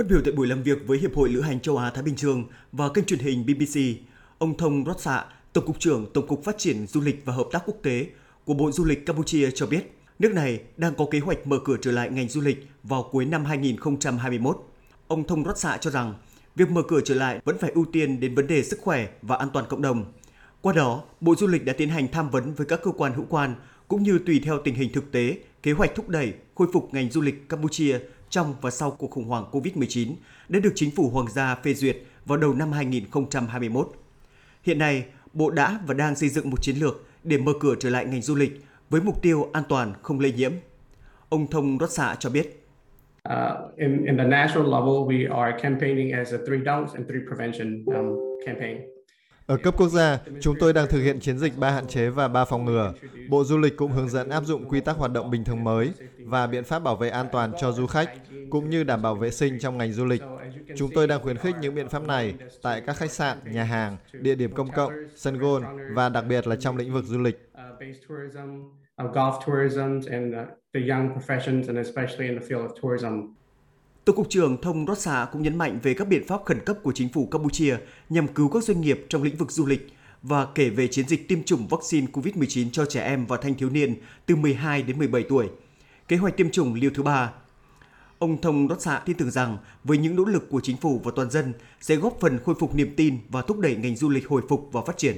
Phát biểu tại buổi làm việc với Hiệp hội Lữ hành châu Á Thái Bình Dương và kênh truyền hình BBC, ông Thông Rotsa, Tổng cục trưởng Tổng cục Phát triển Du lịch và Hợp tác Quốc tế của Bộ Du lịch Campuchia cho biết, nước này đang có kế hoạch mở cửa trở lại ngành du lịch vào cuối năm 2021. Ông Thông Rotsa cho rằng, việc mở cửa trở lại vẫn phải ưu tiên đến vấn đề sức khỏe và an toàn cộng đồng. Qua đó, Bộ Du lịch đã tiến hành tham vấn với các cơ quan hữu quan cũng như tùy theo tình hình thực tế, kế hoạch thúc đẩy khôi phục ngành du lịch Campuchia trong và sau cuộc khủng hoảng COVID-19 đã được chính phủ Hoàng gia phê duyệt vào đầu năm 2021. Hiện nay, Bộ đã và đang xây dựng một chiến lược để mở cửa trở lại ngành du lịch với mục tiêu an toàn không lây nhiễm. Ông Thông Rót Xạ cho biết. Uh, in, in the national level, we are campaigning as a three don'ts and three prevention um, campaign. Ở cấp quốc gia, chúng tôi đang thực hiện chiến dịch ba hạn chế và ba phòng ngừa. Bộ Du lịch cũng hướng dẫn áp dụng quy tắc hoạt động bình thường mới và biện pháp bảo vệ an toàn cho du khách, cũng như đảm bảo vệ sinh trong ngành du lịch. Chúng tôi đang khuyến khích những biện pháp này tại các khách sạn, nhà hàng, địa điểm công cộng, sân golf và đặc biệt là trong lĩnh vực du lịch. Uh, uh, golf tourism and uh, the young professions and especially in the field of tourism. Tổng cục trưởng Thông Rót Xạ cũng nhấn mạnh về các biện pháp khẩn cấp của chính phủ Campuchia nhằm cứu các doanh nghiệp trong lĩnh vực du lịch và kể về chiến dịch tiêm chủng vaccine COVID-19 cho trẻ em và thanh thiếu niên từ 12 đến 17 tuổi. Kế hoạch tiêm chủng liều thứ ba. Ông Thông đót Xạ tin tưởng rằng với những nỗ lực của chính phủ và toàn dân sẽ góp phần khôi phục niềm tin và thúc đẩy ngành du lịch hồi phục và phát triển.